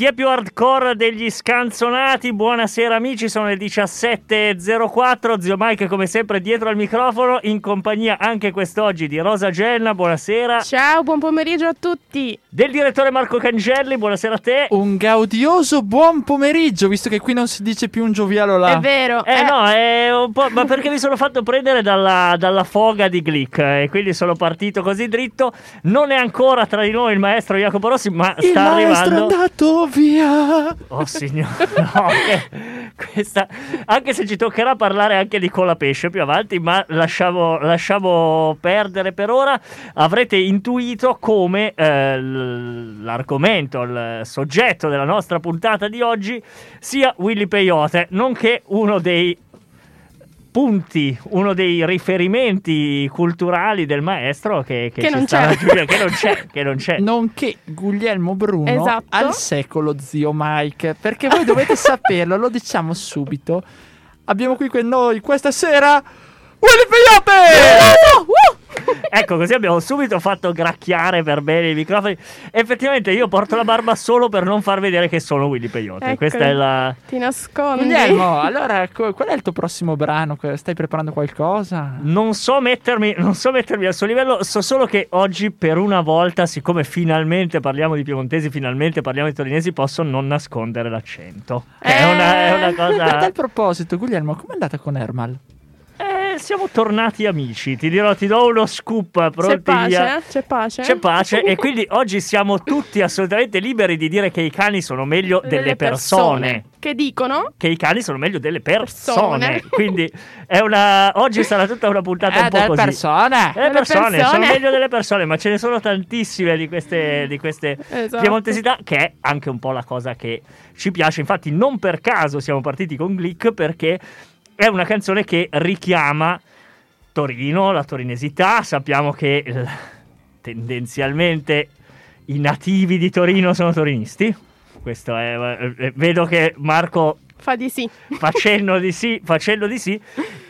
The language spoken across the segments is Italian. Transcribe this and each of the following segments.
Chi è più hardcore degli scanzonati? Buonasera amici, sono le 17.04, zio Mike come sempre dietro al microfono, in compagnia anche quest'oggi di Rosa Genna, buonasera. Ciao, buon pomeriggio a tutti. Del direttore Marco Cangelli, buonasera a te. Un gaudioso buon pomeriggio, visto che qui non si dice più un giovialo là. È vero. Eh, no, è un po', ma perché mi sono fatto prendere dalla, dalla foga di Glick e quindi sono partito così dritto. Non è ancora tra di noi il maestro Jacopo Rossi, ma Il sta maestro è arrivando. andato via. Oh signore, no, che- questa, anche se ci toccherà parlare anche di colapesce più avanti, ma lasciamo, lasciamo perdere per ora. Avrete intuito come eh, l'argomento, il soggetto della nostra puntata di oggi sia Willy Peyote, nonché uno dei punti, uno dei riferimenti culturali del maestro che, Che ci non c'è. raggiungendo, che non c'è, che non c'è. Nonché Guglielmo Bruno Esatto. al secolo zio Mike. Perché voi dovete saperlo, lo diciamo subito. Abbiamo qui con noi questa sera Willy Peyote! Ecco, così abbiamo subito fatto gracchiare per bene i microfoni. Effettivamente io porto la barba solo per non far vedere che sono Willy Peyote. Ecco. Questa è la... Ti nascondi. Guglielmo, allora qual è il tuo prossimo brano? Stai preparando qualcosa? Non so, mettermi, non so mettermi al suo livello, so solo che oggi per una volta, siccome finalmente parliamo di piemontesi, finalmente parliamo di torinesi, posso non nascondere l'accento. Che è, una, è una Eh. A cosa... tal proposito, Guglielmo, com'è andata con Ermal? Siamo tornati amici, ti dirò, ti do uno scoop, pronti C'è pace, via. eh? C'è pace. C'è pace e quindi oggi siamo tutti assolutamente liberi di dire che i cani sono meglio delle, persone. Che dicono? Che i cani sono meglio delle persone. Persone. Quindi è una. Oggi sarà tutta una puntata un Eh, po' delle così. persone! Delle persone, persone. sono meglio delle persone, ma ce ne sono tantissime di queste, di queste Esatto. piemontesità, che è anche un po' la cosa che ci piace. Infatti, non per caso siamo partiti con Glick, perché è una canzone che richiama Torino, la torinesità. Sappiamo che eh, tendenzialmente i nativi di Torino sono torinisti. Questo è. eh, Vedo che Marco Fa di sì. facendo di sì, facendo di sì,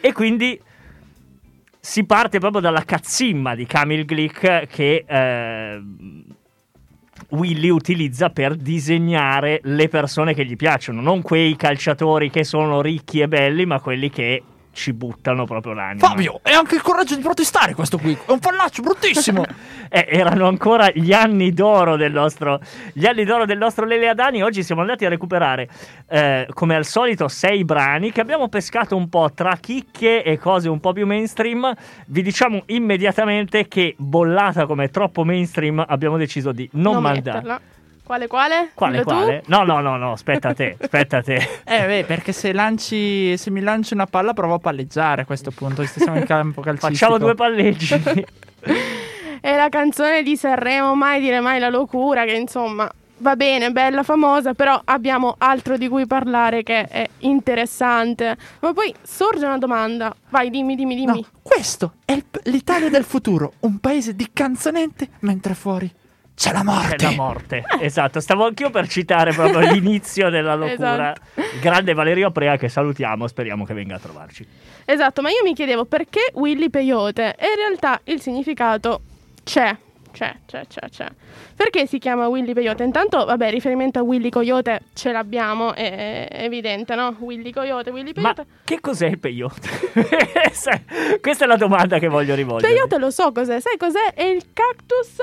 e quindi si parte proprio dalla cazzimma di Camille Glick che eh, Willy utilizza per disegnare le persone che gli piacciono, non quei calciatori che sono ricchi e belli, ma quelli che ci buttano proprio l'anima. Fabio, e anche il coraggio di protestare questo qui. È un fallaccio bruttissimo. Eh, erano ancora gli anni d'oro del nostro gli anni d'oro del nostro Lele Adani oggi siamo andati a recuperare eh, come al solito sei brani che abbiamo pescato un po' tra chicche e cose un po' più mainstream vi diciamo immediatamente che bollata come troppo mainstream abbiamo deciso di non, mandare metterla. Quale, quale? quale Dillo tu? quale? no no no no aspetta a te aspetta te Eh, beh, perché se lanci. Se mi lanci una palla, provo a palleggiare a questo punto. visto che Siamo in campo calcistico. facciamo due palleggi È la canzone di Sanremo, mai dire mai la locura, che insomma va bene, bella, famosa, però abbiamo altro di cui parlare che è interessante. Ma poi sorge una domanda. Vai, dimmi, dimmi, dimmi. No, questo è l'Italia del futuro. Un paese di canzonette, mentre fuori c'è la morte. C'è la morte, esatto. Stavo anch'io per citare proprio l'inizio della locura. Esatto. Il grande Valerio Prea che salutiamo, speriamo che venga a trovarci. Esatto, ma io mi chiedevo perché Willy Peyote e in realtà il significato c'è, c'è, c'è, c'è, c'è. Perché si chiama Willy Peyote? Intanto, vabbè, riferimento a Willy Coyote ce l'abbiamo, è, è evidente, no? Willy Coyote, Willy Ma Peyote. che cos'è il peyote? Questa è la domanda che voglio rivolgere. Peyote lo so cos'è, sai cos'è? È il cactus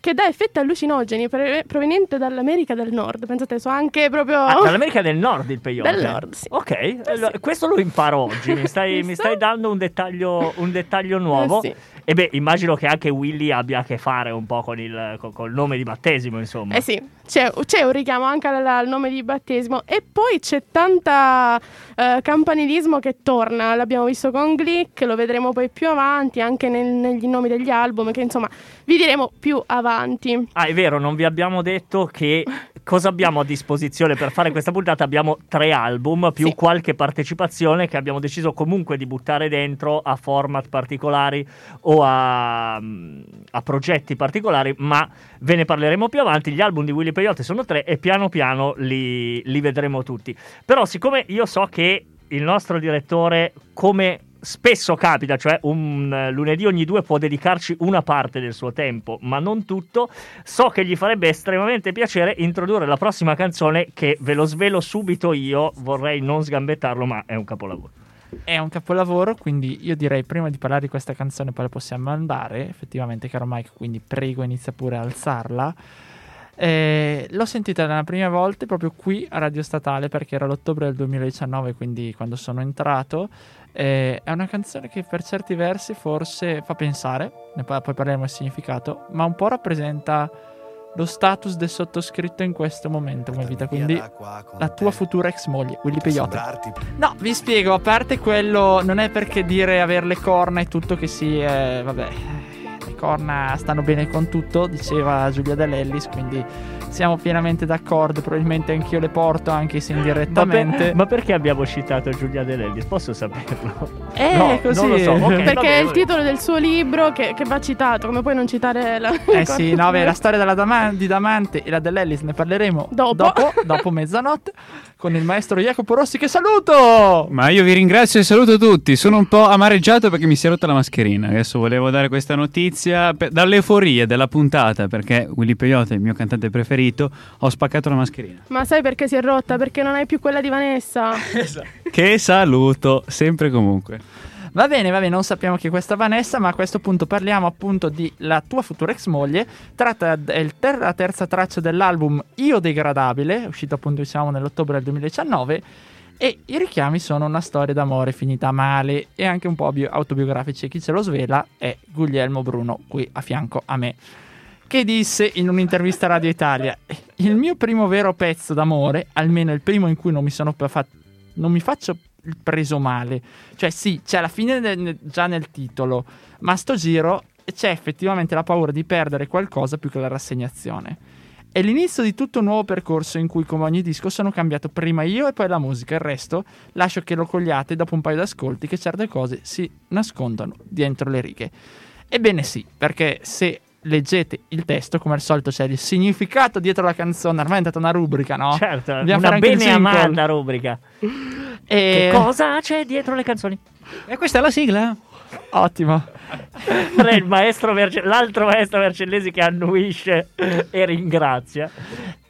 che dà effetti allucinogeni pre- proveniente dall'America del Nord. Pensate, so anche proprio... Ah, dall'America del Nord il peyote. Del Nord, sì. Ok, allora, questo lo imparo oggi. Mi stai, mi stai dando un dettaglio, un dettaglio nuovo. Eh sì. E beh, immagino che anche Willy abbia a che fare un po' con il, con- col nome di battesimo, insomma. Eh sì, c'è, c'è un richiamo anche al, al nome di battesimo e poi c'è tanta eh, campanilismo che torna, l'abbiamo visto con Glick, lo vedremo poi più avanti anche nel- negli nomi degli album che insomma vi diremo più avanti. Ah, è vero, non vi abbiamo detto che cosa abbiamo a disposizione per fare questa puntata. Abbiamo tre album più Sì. qualche partecipazione che abbiamo deciso comunque di buttare dentro a format particolari o a, mm, a progetti particolari, ma ve ne parleremo più avanti. Gli album di Willy Peyote sono tre e piano piano li, li vedremo tutti. Però, siccome io so che il nostro direttore, come spesso capita, cioè un eh, lunedì ogni due può dedicarci una parte del suo tempo, ma non tutto, so che gli farebbe estremamente piacere introdurre la prossima canzone che ve lo svelo subito io, vorrei non sgambettarlo, ma è un capolavoro. È un capolavoro, quindi io direi prima di parlare di questa canzone poi la possiamo andare, effettivamente caro Mike, quindi prego inizia pure a alzarla. Eh, l'ho sentita la prima volta proprio qui a Radio Statale perché era l'ottobre del 2019, quindi quando sono entrato. Eh, è una canzone che per certi versi forse fa pensare, poi parleremo del significato, ma un po' rappresenta lo status del sottoscritto in questo momento come vita, quindi la tua futura ex moglie, Willy Peyote. No, vi spiego, a parte quello, non è perché dire avere le corna e tutto che si, eh, vabbè, le corna stanno bene con tutto, diceva Giulia Dell'Ellis, quindi siamo pienamente d'accordo, probabilmente anch'io le porto anche se indirettamente. Ma, per- ma perché abbiamo citato Giulia Dell'Ellis? Posso saperlo? Eh, No, così. non lo so. Ok, Perché vabbè, è il vabbè. titolo del suo libro che, che va citato, come puoi non citare la... Eh sì, no, beh, la storia della Dama- di Damante e la dell'Ellis ne parleremo Dopo. dopo, dopo mezzanotte con il maestro Jacopo Rossi che saluto! Ma io vi ringrazio e saluto tutti. Sono un po' amareggiato perché mi si è rotta la mascherina. Adesso volevo dare questa notizia per- dall'euforia della puntata perché Willy Peyote, il mio cantante preferito, ho spaccato la mascherina. Ma sai perché si è rotta? Perché non hai più quella di Vanessa. Che saluto, sempre e comunque. Va bene, va bene, non sappiamo chi è questa Vanessa, ma a questo punto parliamo appunto di La tua futura ex moglie, tratta il ter- la terza traccia dell'album Io degradabile, uscito appunto diciamo nell'ottobre del 2019, e i richiami sono una storia d'amore finita male e anche un po' bio- autobiografici, chi ce lo svela è Guglielmo Bruno qui a fianco a me, che disse in un'intervista a Radio Italia, il mio primo vero pezzo d'amore, almeno il primo in cui non mi sono fa- non mi faccio preso male. Cioè, sì, c'è la fine nel- già nel titolo, ma sto giro c'è effettivamente la paura di perdere qualcosa più che la rassegnazione. È l'inizio di tutto un nuovo percorso in cui, come ogni disco, sono cambiato prima io e poi la musica. Il resto lascio che lo cogliate dopo un paio di ascolti che certe cose si nascondono dietro le righe. Ebbene sì, perché se leggete il testo, come al solito c'è il significato dietro la canzone, ormai è diventata una rubrica, no? Certo, Dobbiamo una bene amata rubrica. E... Che cosa c'è dietro le canzoni? E questa è la sigla? Ottimo. Era il maestro Verce- l'altro maestro Vercellesi che annuisce e ringrazia.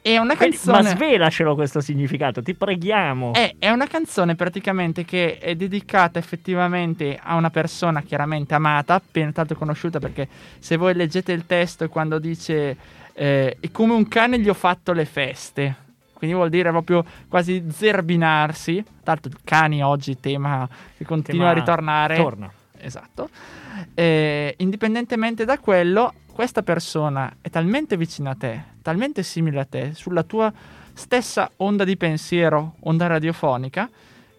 È una canzone... ma svelacelo questo significato, ti preghiamo. È, è una canzone praticamente che è dedicata effettivamente a una persona chiaramente amata, appena tanto conosciuta perché se voi leggete il testo quando dice eh, come un cane gli ho fatto le feste, quindi vuol dire proprio quasi zerbinarsi, tanto cani oggi tema che continua Tema a ritornare. Torna. Esatto. Eh, indipendentemente da quello, questa persona è talmente vicina a te, talmente simile a te, sulla tua stessa onda di pensiero, onda radiofonica,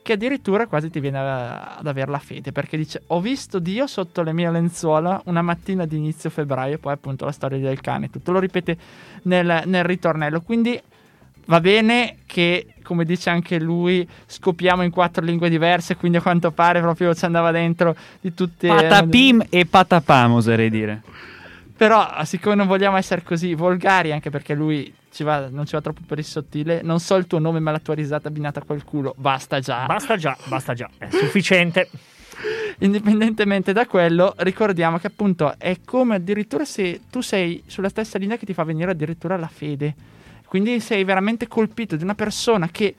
che addirittura quasi ti viene a- ad avere la fede, perché dice ho visto Dio sotto le mie lenzuola una mattina di inizio febbraio, poi appunto la storia del cane, tutto lo ripete nel, nel ritornello, quindi va bene che, come dice anche lui, scopiamo in quattro lingue diverse, quindi a quanto pare proprio ci andava dentro di tutte... Patapim e patapam, oserei dire. Però, siccome non vogliamo essere così volgari, anche perché lui ci va- non ci va troppo per il sottile, non so il tuo nome, ma la tua risata abbinata a quel culo, basta già. Basta già, basta già, è sufficiente. Indipendentemente da quello, ricordiamo che appunto è come addirittura se tu sei sulla stessa linea che ti fa venire addirittura la fede. Quindi sei veramente colpito di una persona che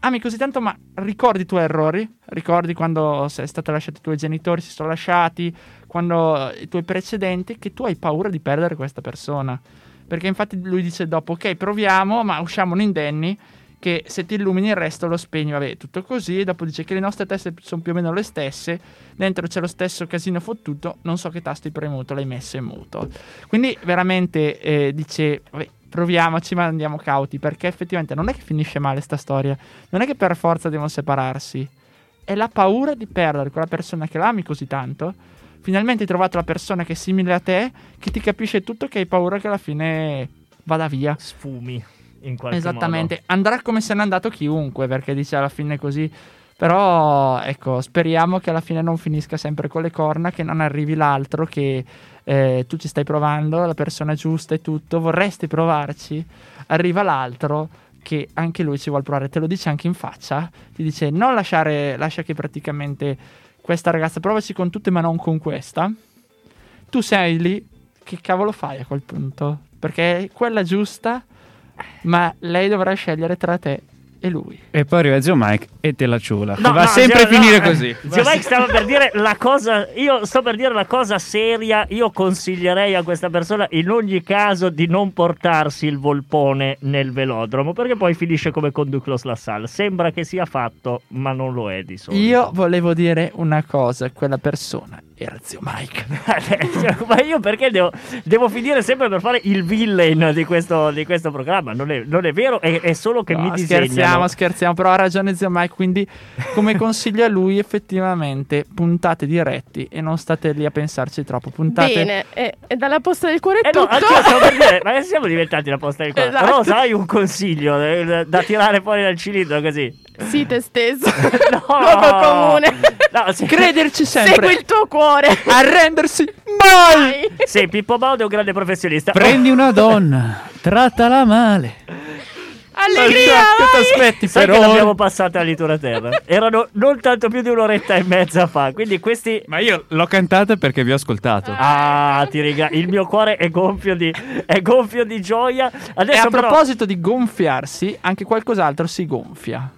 ami così tanto, ma ricordi i tuoi errori, ricordi quando sei stato lasciato i tuoi genitori, si sono lasciati, quando i tuoi precedenti, che tu hai paura di perdere questa persona. Perché infatti lui dice dopo, ok, proviamo, ma usciamo indenni, che se ti illumini il resto lo spegni, vabbè, tutto così, dopo dice che le nostre teste sono più o meno le stesse, dentro c'è lo stesso casino fottuto, non so che tasto hai premuto, l'hai messo in muto. Quindi veramente eh, dice, vabbè, proviamoci ma andiamo cauti, perché effettivamente non è che finisce male sta storia, non è che per forza devono separarsi, è la paura di perdere quella persona che l'ami così tanto. Finalmente hai trovato la persona che è simile a te, che ti capisce tutto, che hai paura che alla fine vada via. Sfumi in qualche Esattamente, andrà come se n'è andato chiunque, perché dice alla fine così. Però ecco, speriamo che alla fine non finisca sempre con le corna, che non arrivi l'altro, che eh, tu ci stai provando, la persona giusta e tutto, vorresti provarci, arriva l'altro, che anche lui ci vuole provare, te lo dice anche in faccia, ti dice non lasciare, lascia che praticamente questa ragazza provaci con tutte ma non con questa, tu sei lì, che cavolo fai a quel punto? Perché è quella giusta, ma lei dovrà scegliere tra te e lui. E poi arriva Zio Mike e te la ciula. No, va no, sempre zio- a finire no, così. Zio Mike stava per dire la cosa. Io sto per dire la cosa seria. Io consiglierei a questa persona in ogni caso di non portarsi il volpone nel velodromo. Perché poi finisce come con Duclos Lassalle. Sembra che sia fatto, ma non lo è di solito. Io volevo dire una cosa, quella persona era zio Mike. ma io perché devo, devo finire sempre per fare il villain di questo, di questo programma? Non è, non è vero, è, è solo che No, mi disegnano. scherziamo, scherziamo, però ha ragione zio Mike, quindi come consiglio a lui effettivamente puntate diretti e non state lì a pensarci troppo, puntate Bene, e, e dalla posta del cuore è Eh no, tutto. anche io stavo per dire, ma che siamo diventati la posta del cuore? Esatto. Rosa, hai un consiglio eh, da tirare fuori dal cilindro così? Sì, te stesso. No, Luogo comune. No, sì. crederci sempre, Segui il tuo cuore. arrendersi mai. Dai. Sì, Pippo Baudo è un grande professionista. Prendi una donna, trattala male. Allegria! Che ti aspetti Sai per che l'abbiamo passata a Litura Terra? Erano non tanto più di un'oretta e mezza fa, quindi questi... Ma io l'ho cantata perché vi ho ascoltato. Ah, ti riga... il mio cuore è gonfio di, è gonfio di gioia. E Adesso a però- proposito di gonfiarsi, anche qualcos'altro si gonfia.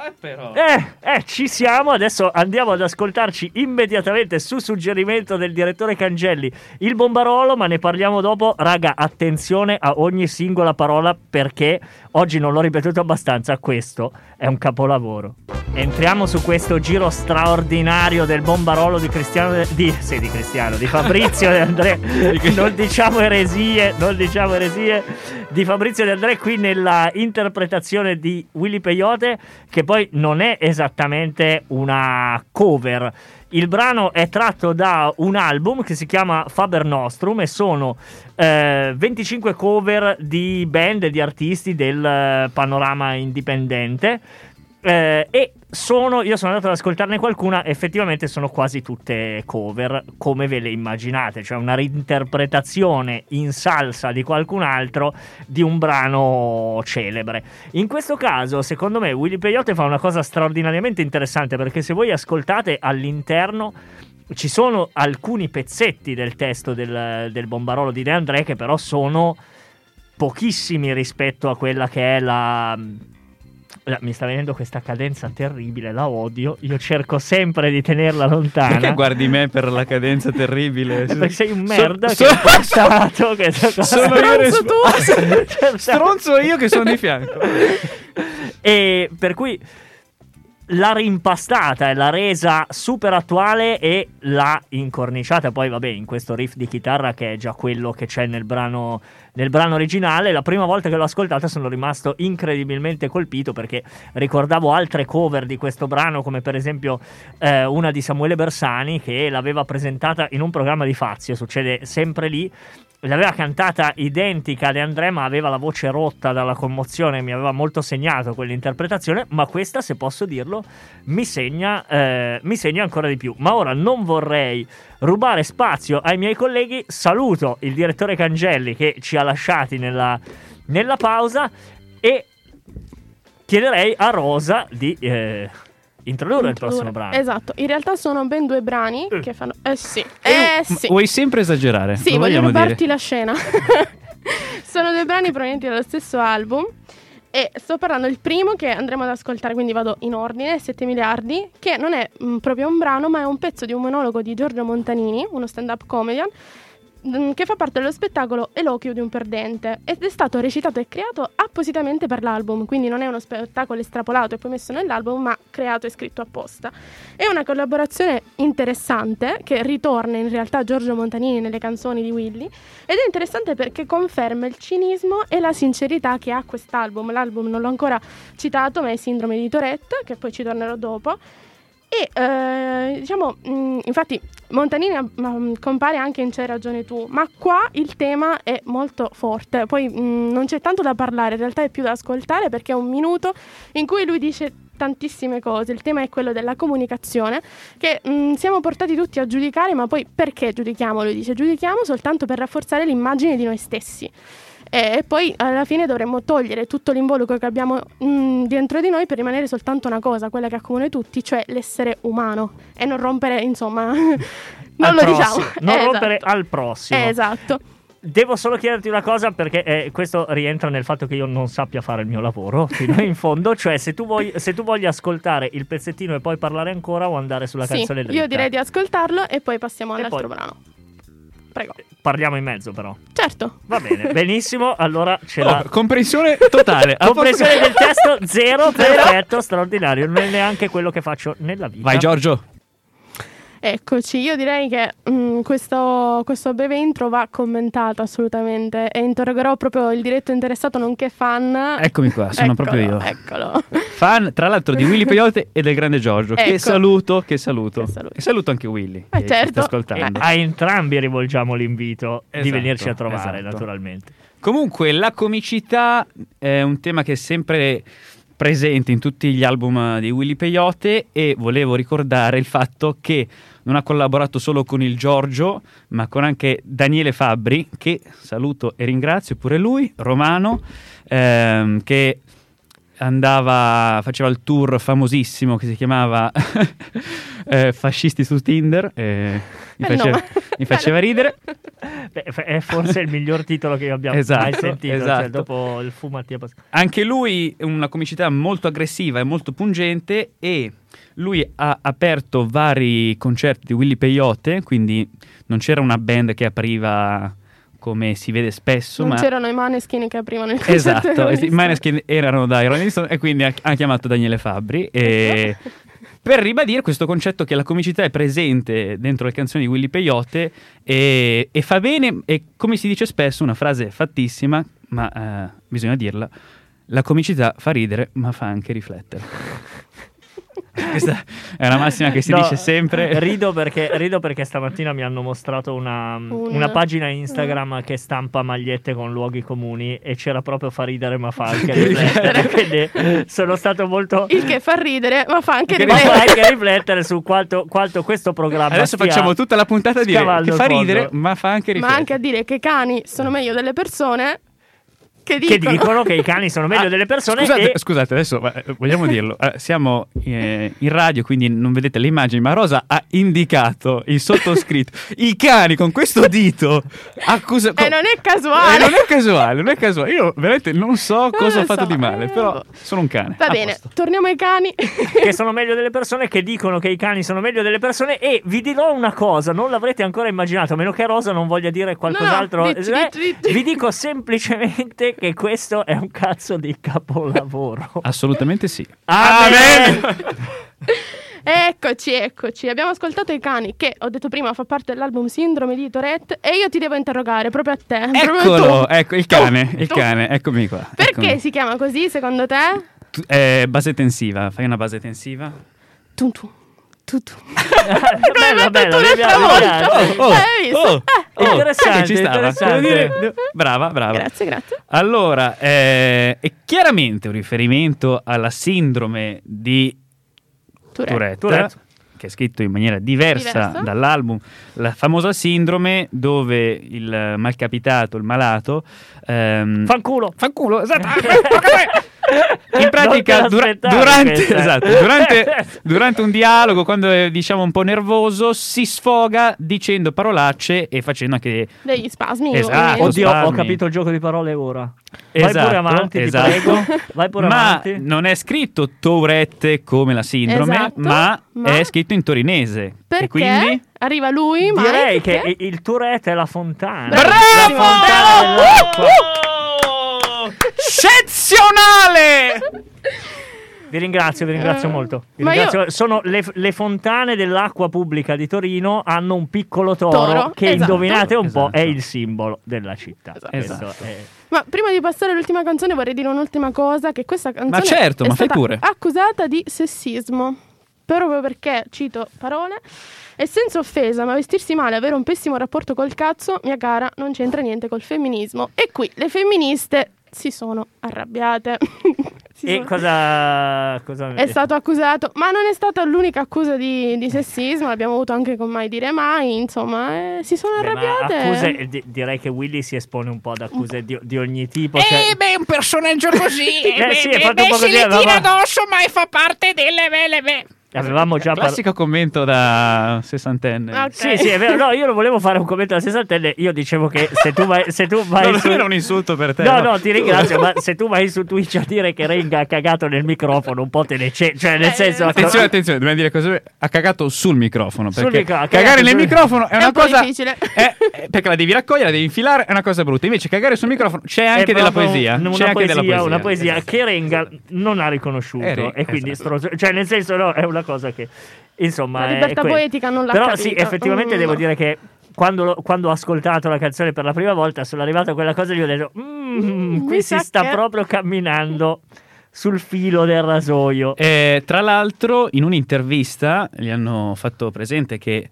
Eh, eh, ci siamo. Adesso andiamo ad ascoltarci immediatamente su suggerimento del direttore Cangelli il bombarolo, ma ne parliamo dopo. Raga, attenzione a ogni singola parola perché oggi non l'ho ripetuto abbastanza. Questo è un capolavoro. Entriamo su questo giro straordinario del bombarolo di Cristiano di, sì, di Cristiano, di Fabrizio De André. Non diciamo eresie, non diciamo eresie di Fabrizio De André qui nella interpretazione di Willy Peyote che poi non è esattamente una cover. Il brano è tratto da un album che si chiama Faber Nostrum e sono eh, 25 cover di band e di artisti del eh, panorama indipendente. Eh, e sono, io sono andato ad ascoltarne qualcuna, effettivamente sono quasi tutte cover, come ve le immaginate, cioè una reinterpretazione in salsa di qualcun altro di un brano celebre. In questo caso, secondo me, Willy Peyote fa una cosa straordinariamente interessante perché se voi ascoltate all'interno ci sono alcuni pezzetti del testo del, del bombarolo di De André che però sono pochissimi rispetto a quella che è la... Mi sta venendo questa cadenza terribile, la odio. Io cerco sempre di tenerla lontana. Perché guardi me per la cadenza terribile? Perché sei un So- merda so- che hai portato questa cosa. Sono io resp- tu! Stronzo io che sono di fianco. E per cui la rimpastata e la resa super attuale e la incorniciata. Poi, vabbè, in questo riff di chitarra che è già quello che c'è nel brano, nel brano originale. La prima volta che l'ho ascoltata sono rimasto incredibilmente colpito perché ricordavo altre cover di questo brano, come per esempio eh, una di Samuele Bersani che l'aveva presentata in un programma di Fazio. Succede sempre lì. L'aveva cantata identica a De André, ma aveva la voce rotta dalla commozione, mi aveva molto segnato quell'interpretazione, ma questa, se posso dirlo, mi segna, eh, mi segna ancora di più. Ma ora non vorrei rubare spazio ai miei colleghi, saluto il direttore Cangelli che ci ha lasciati nella, nella pausa e chiederei a Rosa di eh, introdurre il prossimo brano. Esatto, in realtà sono ben due brani Eh. che fanno... Eh sì, Eh, eh sì. Vuoi sempre esagerare? Sì, lo voglio vogliamo rubarti dire. la scena. Sono due brani provenienti dallo stesso album. E sto parlando del primo che andremo ad ascoltare, quindi vado in ordine, 7 miliardi, che non è mm, proprio un brano, ma è un pezzo di un monologo di Giorgio Montanini, uno stand-up comedian, che fa parte dello spettacolo Eloquio di un perdente ed è stato recitato e creato appositamente per l'album, quindi non è uno spettacolo estrapolato e poi messo nell'album, ma creato e scritto apposta. È una collaborazione interessante che ritorna in realtà Giorgio Montanini nelle canzoni di Willy ed è interessante perché conferma il cinismo e la sincerità che ha quest'album. L'album non l'ho ancora citato, ma è Sindrome di Tourette, che poi ci tornerò dopo. E eh, diciamo, mh, infatti, Montanini mm, compare anche in C'hai ragione tu, ma qua il tema è molto forte. Poi mh, non c'è tanto da parlare, in realtà è più da ascoltare perché è un minuto in cui lui dice tantissime cose. Il tema è quello della comunicazione, che mh, siamo portati tutti a giudicare, ma poi perché giudichiamo? Lui dice giudichiamo soltanto per rafforzare l'immagine di noi stessi. E poi alla fine dovremmo togliere tutto l'involucro che abbiamo mh, dentro di noi per rimanere soltanto una cosa, quella che accomuna tutti, cioè l'essere umano e non rompere, insomma, non lo prossimo. diciamo. Non Eh, rompere esatto. al prossimo. Eh, esatto. Devo solo chiederti una cosa perché eh, questo rientra nel fatto che io non sappia fare il mio lavoro fino in fondo, cioè se tu, vuoi, se tu voglia ascoltare il pezzettino e poi parlare ancora o andare sulla Sì, canzone dritta. io direi di ascoltarlo e poi passiamo all'altro poi- brano. Prego. Parliamo in mezzo però. Certo. Va bene, benissimo, allora ce l'ha... Oh, comprensione totale. Comprensione del testo zero, perfetto, straordinario. Non è neanche quello che faccio nella vita. Vai Giorgio. Eccoci, io direi che mm, questo, questo breve intro va commentato assolutamente e interrogerò proprio il diretto interessato nonché fan. Eccomi qua, sono Eccolo, proprio io. Eccolo. Fan tra l'altro di Willy Peyote e del grande Giorgio. Che Ecco. saluto, che saluto. Che saluto. E saluto anche Willy. Eh, che certo. ascoltando. A entrambi rivolgiamo l'invito di Esatto, venirci a trovare, esatto. naturalmente. Comunque, la comicità è un tema che è sempre presente in tutti gli album di Willy Peyote e volevo ricordare il fatto che non ha collaborato solo con il Giorgio, ma con anche Daniele Fabbri, che saluto e ringrazio pure lui, romano, ehm, che andava, faceva il tour famosissimo che si chiamava eh, Fascisti su Tinder. e mi, Bel faceva, mi faceva ridere. Beh, è forse il miglior titolo che abbiamo Esatto, mai sentito, cioè, esatto. dopo il fu Mattia Pas- Anche lui una comicità molto aggressiva e molto pungente e lui ha aperto vari concerti di Willy Peyote, quindi non c'era una band che apriva come si vede spesso, non ma c'erano i maneskin che aprivano il concerto esatto, i Maneskin erano da Rolling Stone e quindi ha, ha chiamato Daniele Fabbri e per ribadire questo concetto che la comicità è presente dentro le canzoni di Willy Peyote e, e fa bene, e come si dice spesso, una frase fattissima, ma eh, bisogna dirla, la comicità fa ridere ma fa anche riflettere. Questa è una massima che si No, dice sempre. Rido perché, rido perché stamattina mi hanno mostrato una, Un- una pagina Instagram che stampa magliette con luoghi comuni e c'era proprio fa ridere ma fa anche riflettere. Quindi sono stato molto... Il che fa ridere, ma fa anche Che Ma fa riflettere. anche riflettere su quanto, quanto questo programma Adesso facciamo tutta la puntata scavando che fa ridere ma fa anche Ma riflettere. anche a dire che i cani sono meglio delle persone che che dicono, dicono che i cani sono meglio Ah, delle persone Scusate, e scusate, adesso eh, vogliamo dirlo. Eh, siamo eh, in radio, quindi non vedete le immagini, ma Rosa ha indicato il sottoscritto. I cani con questo dito accusa- E non è casuale. Eh, non è casuale, non è casuale. Io veramente non so cosa lo ho fatto so, di male, eh, però sono un cane. Va bene, posto. torniamo ai cani. che sono meglio delle persone, che dicono che i cani sono meglio delle persone. E vi dirò una cosa, non l'avrete ancora immaginato, a meno che Rosa non voglia dire qualcos'altro. No, no, dici, Eh, dici, dici. Vi dico semplicemente che questo è un cazzo di capolavoro. Assolutamente sì. Amen! Eccoci, eccoci. Abbiamo ascoltato i cani che ho detto prima fa parte dell'album Sindrome di Tourette e io ti devo interrogare proprio a te. Eccolo, tu. ecco il Tu, cane, il tu. cane, eccomi qua. Perché eccomi. si chiama così secondo te? Tu- eh, base tensiva, fai una base tensiva. Tum tum. Tu tu. bella, bella, tu mi l'altra piace, mi volta. piace. Oh, Hai visto? oh, Eh, oh, interessante, sai che ci stava. interessante. Dire- Brava, brava. Grazie, grazie. Allora, eh, è chiaramente un riferimento alla sindrome di Tourette. Tourette, Tourette. che è scritto in maniera diversa, Diversa. dall'album, la famosa sindrome dove il malcapitato, il malato, ehm, Fanculo. fanculo, esatto, ah! In pratica dura- durante, esatto, durante, durante un dialogo, quando è diciamo un po' nervoso, si sfoga dicendo parolacce e facendo anche Degli spasmi. Esatto. Oddio, ho spasmi. capito il gioco di parole ora. Esatto, Vai pure avanti, esatto. ti prego. Vai pure ma avanti. non è scritto Tourette come la sindrome, Esatto, ma, ma- è scritto in torinese. Perché E quindi arriva lui, ma Direi che i- il Tourette è la fontana. Bravissimo! La fontana dell'acqua. Eccezionale! Vi ringrazio, vi ringrazio Eh, molto. Vi ringrazio- io- Sono le, le fontane dell'acqua pubblica di Torino hanno un piccolo toro, Toro, che esatto. indovinate un po' Esatto. è il simbolo della città. Esatto. Esatto. è- Ma prima di passare all'ultima canzone vorrei dire un'ultima cosa, che questa canzone Ma certo, è ma fai stata pure. accusata di sessismo. Proprio perché, cito parole, e senza offesa, ma vestirsi male avere un pessimo rapporto col cazzo, mia cara, non c'entra niente col femminismo. E qui le femministe si sono arrabbiate. Si E sono- cosa, cosa È stato accusato, ma non è stata l'unica accusa di, di sessismo, l'abbiamo avuto anche con Mai Dire Mai, insomma, eh, si sono Beh, arrabbiate. accuse, di- direi che Willy si espone un po' ad accuse di, di ogni tipo. cioè- Eh beh, un personaggio così. Eh, eh, sì, beh, beh, un po' se così, le tira addosso, ma fa parte delle vele. beh. Avevamo già parlato. Classico commento da sessantenne. Ok. Sì, sì, è vero. No, io non volevo fare un commento alla sessantenne. Io dicevo che se tu vai, se tu vai No, non su... era un insulto per te. No, no, ti ringrazio, ma se tu vai su Twitch a dire che Renga ha cagato nel microfono, un po' te ne c'è. Cioè, nel Eh, senso. Attenzione, attenzione, dobbiamo dire cosa ha cagato sul microfono. Sul Perché micro- ha cagare nel sul- microfono è È una un cosa. difficile. è- perché la devi raccogliere, la devi infilare, è una cosa brutta. Invece, cagare sul microfono c'è anche della poesia. Una, c'è anche poesia, della poesia. una poesia Esatto. che Renga non ha riconosciuto. Eh, Re- e quindi, esatto. stronzo- cioè, nel senso, no, è una cosa che. Insomma, La libertà poetica non l'ha Però, capita. sì, effettivamente Mm, devo no. dire che. Quando, lo- quando ho ascoltato la canzone per la prima volta, sono arrivato a quella cosa e gli ho detto: "Mm, Mm, qui si sta che-" proprio camminando sul filo del rasoio. Eh, tra l'altro, in un'intervista gli hanno fatto presente che.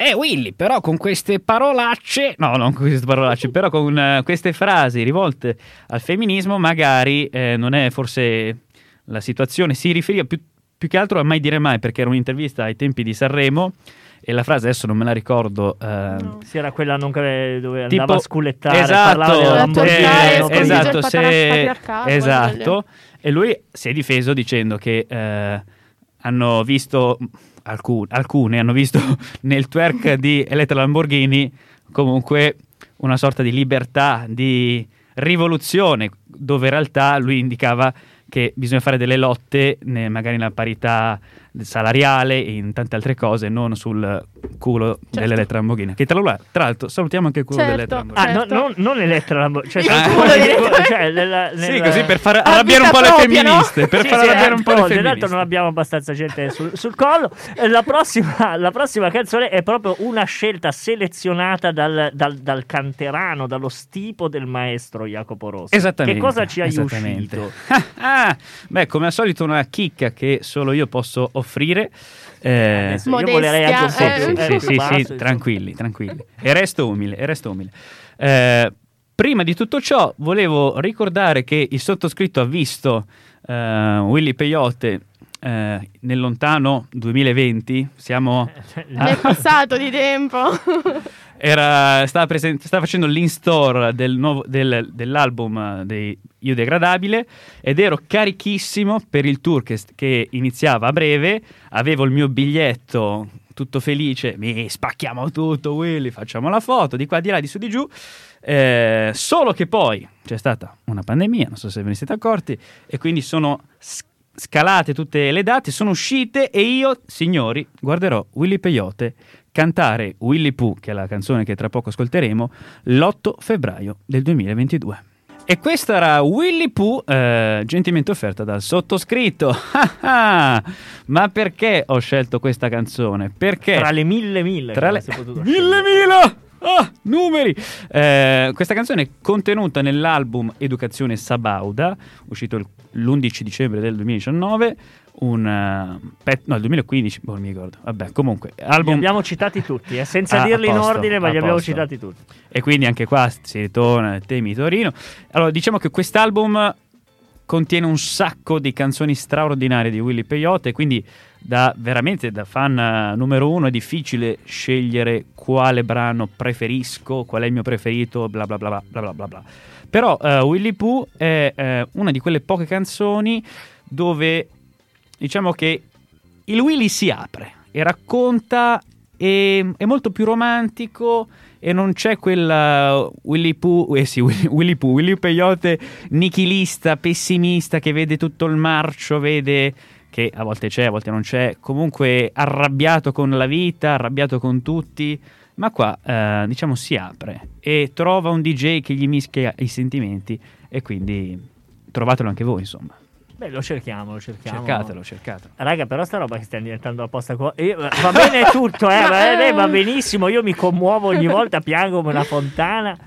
Eh Willy, però con queste parolacce, no, non con queste parolacce, però con eh, queste frasi rivolte al femminismo, magari eh, non è forse la situazione, si riferiva più, più che altro a mai dire mai, perché era un'intervista ai tempi di Sanremo e la frase adesso non me la ricordo. eh, No. Sì, era quella non che- dove Tipo- andava a sculettare, esatto, sconfiggere Quindi- esatto, se- esatto. E lui si è difeso dicendo che eh, hanno visto alcun- alcune hanno visto nel twerk di Elettra Lamborghini comunque una sorta di libertà, di rivoluzione, dove in realtà lui indicava che bisogna fare delle lotte ne- magari nella parità salariale e in tante altre cose, non sul culo Certo. dell'Elettra Lamborghini. Che tra, l'altro- tra l'altro salutiamo anche il culo Certo. dell'Elettra Lamborghini. Ah, no, Certo. non, non Elettra Lamborghini, cioè, sul culo Elettra. cioè, nella- Sì, nella- così per far arrabbiare un po' le propria, no? femministe. Per Sì, far sì, arrabbiare eh, un po' le appunto, femministe. intanto non abbiamo abbastanza gente sul, sul collo. Eh, La prossima, la prossima canzone è proprio una scelta selezionata dal, dal- dal canterano, dallo stipo del maestro Jacopo Rossi. Esattamente. Che cosa ci hai uscito? Ah, beh, come al solito una chicca che solo io posso offrire. Eh, Adesso Modestia, io volerei anche un po' eh, più, sì, eh, sì, sì, sì, insomma. tranquilli, tranquilli. E resto umile, e resto umile. Eh, prima di tutto ciò, volevo ricordare che il sottoscritto ha visto eh, Willy Peyote eh, nel lontano 2020. Siamo Nel passato di tempo. era, stava, presen- stava facendo l'in-store del nuovo- del- dell'album dei Io Degradabile ed ero carichissimo per il tour che, che iniziava a breve. Avevo il mio biglietto tutto felice. Mi spacchiamo tutto, Willy, facciamo la foto di qua, di là, di su, di giù. Eh, solo che poi c'è stata una pandemia, non so se ve ne siete accorti, e quindi sono scalate tutte le date, sono uscite e io, signori, guarderò Willy Peyote cantare Willy Pooh, che è la canzone che tra poco ascolteremo, l'8 febbraio del 2022. E questa era Willy Pooh, eh, gentilmente offerta dal sottoscritto. Ma perché ho scelto questa canzone? Perché Tra le mille mille. tra le mille mila Ah, numeri Eh, questa canzone è contenuta nell'album Educazione Sabauda uscito il- l'11 dicembre del 2019 un pet- no il 2015 boh, non mi ricordo vabbè comunque Li album abbiamo citati tutti, eh, senza Ah, dirli in posto, ordine, ma li abbiamo posto. citati tutti. e quindi anche qua si ritorna ai temi Torino allora diciamo che quest'album contiene un sacco di canzoni straordinarie di Willy Peyote quindi da veramente da fan eh, numero uno è difficile scegliere quale brano preferisco qual è il mio preferito bla bla bla bla bla bla bla, però eh, Willy Pooh è eh, una di quelle poche canzoni dove diciamo che il Willy si apre e racconta e è molto più romantico e non c'è quel uh, Willy Pooh, eh sì, Willy, Willy Pooh, Willy Peyote nichilista, pessimista che vede tutto il marcio, vede che a volte c'è, a volte non c'è, comunque arrabbiato con la vita, arrabbiato con tutti, ma qua eh, diciamo si apre e trova un DJ che gli mischia i sentimenti e quindi trovatelo anche voi insomma. Beh, lo cerchiamo, lo cerchiamo. Cercatelo, cercatelo. Raga, però sta roba che stiamo diventando apposta qua. io- va bene tutto, eh, va benissimo. Io mi commuovo ogni volta, piango come una fontana.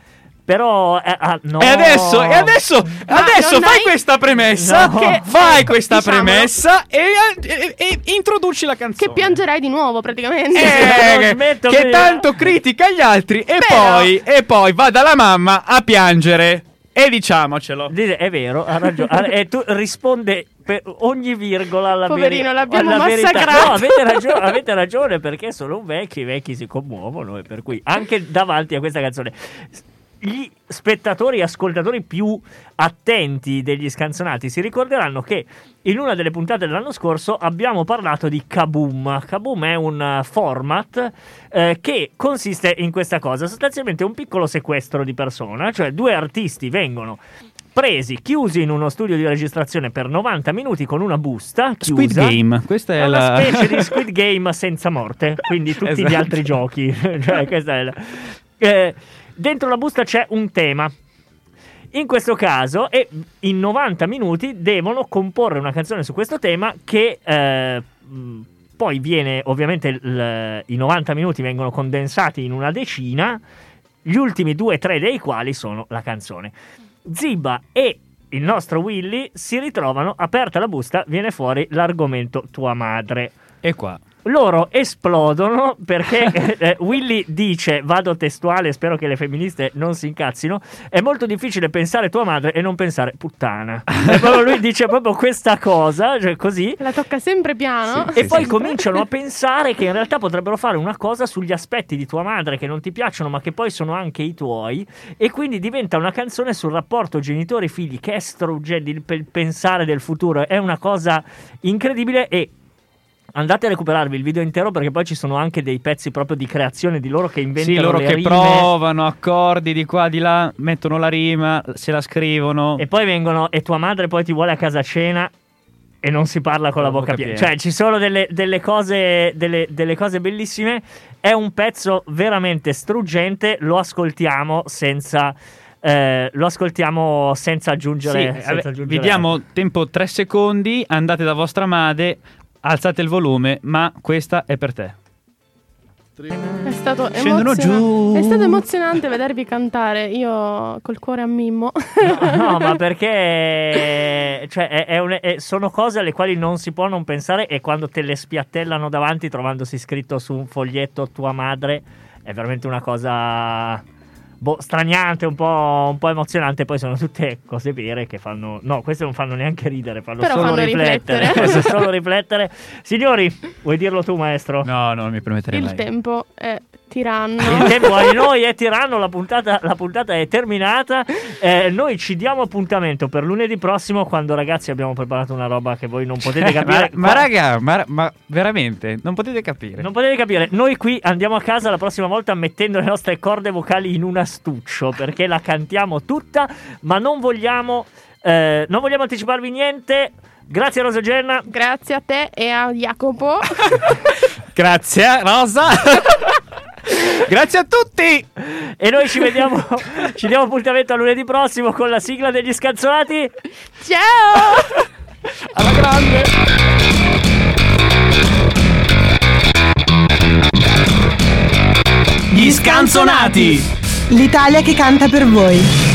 Però, eh, ah, no. E adesso, e adesso, adesso fai hai- questa premessa, No. che- fai questa diciamolo. premessa e, e- e introduci la canzone. che piangerai di nuovo praticamente. Eh, Non che- che tanto critica gli altri e Però- poi, e poi va dalla mamma a piangere. E diciamocelo. È vero, ha ragione. Ha- E tu risponde per ogni virgola alla Poverino, veri- l'abbiamo alla massacrato. No, avete ragione, avete ragione perché sono un vecchio, i vecchi si commuovono e per cui anche davanti a questa canzone gli spettatori e ascoltatori più attenti degli scanzonati si ricorderanno che in una delle puntate dell'anno scorso abbiamo parlato di Kaboom. Kaboom è un format eh, che consiste in questa cosa, sostanzialmente un piccolo sequestro di persona, cioè due artisti vengono presi, chiusi in uno studio di registrazione per 90 minuti con una busta Squid chiusa. Game, questa è una la... specie di Squid Game senza morte, quindi tutti gli Esatto. altri giochi. cioè, questa è la- Eh, dentro la busta c'è un tema. In questo caso, e in 90 minuti devono comporre una canzone su questo tema che eh, poi viene, ovviamente, il- i 90 minuti vengono condensati in una decina, gli ultimi due o tre dei quali sono la canzone. Ziba e il nostro Willy si ritrovano, aperta la busta, viene fuori l'argomento tua madre. E qua. Loro esplodono perché eh, Willy dice, vado testuale, spero che le femministe non si incazzino, è molto difficile pensare tua madre e non pensare puttana. e proprio lui dice proprio questa cosa, cioè così. La tocca sempre piano. E poi cominciano a pensare che in realtà potrebbero fare una cosa sugli aspetti di tua madre che non ti piacciono, ma che poi sono anche i tuoi. E quindi diventa una canzone sul rapporto genitori-figli che è struggente, il pe- pensare del futuro. È una cosa incredibile e. Andate a recuperarvi il video intero perché poi ci sono anche dei pezzi proprio di creazione di loro che inventano Sì, loro le che rime. provano accordi di qua di là, mettono la rima, se la scrivono. E poi vengono e tua madre poi ti vuole a casa a cena e non si parla con la bocca piena. Cioè, ci sono delle, delle cose, delle, delle cose bellissime. È un pezzo veramente struggente. Lo ascoltiamo senza. eh, lo ascoltiamo senza aggiungere. Sì, senza aggiungere vi diamo tempo 3 secondi, andate da vostra madre, alzate il volume, ma questa è per te. È stato, Scendono emoziona- giù. è stato emozionante vedervi cantare. Io col cuore a Mimmo. No, no, ma perché cioè, è- è un- è- sono cose alle quali non si può non pensare e quando te le spiattellano davanti trovandosi scritto su un foglietto tua madre è veramente una cosa boh, straniante, un po', un po' emozionante. Poi sono tutte cose vere che fanno... No, queste non fanno neanche ridere, fanno Però solo fanno riflettere. riflettere. Fanno solo riflettere. Signori, vuoi dirlo tu maestro? No, no, non mi permetterei Il mai. tempo è tiranno. Il tempo ai noi è tiranno, la puntata, la puntata è terminata. Eh, noi ci diamo appuntamento per lunedì prossimo quando ragazzi abbiamo preparato una roba che voi non potete ma, capire. ma raga, ma, ma veramente, non potete capire. Non potete capire, noi qui andiamo a casa la prossima volta mettendo le nostre corde vocali in un astuccio perché la cantiamo tutta, ma non vogliamo, eh, non vogliamo anticiparvi niente. Grazie Rosa Genna. Grazie a te e a Jacopo. Grazie, Rosa. Grazie a tutti. E noi ci vediamo, ci diamo appuntamento a lunedì prossimo con la sigla degli scanzonati. Ciao! Alla grande. Gli scanzonati. L'Italia che canta per voi.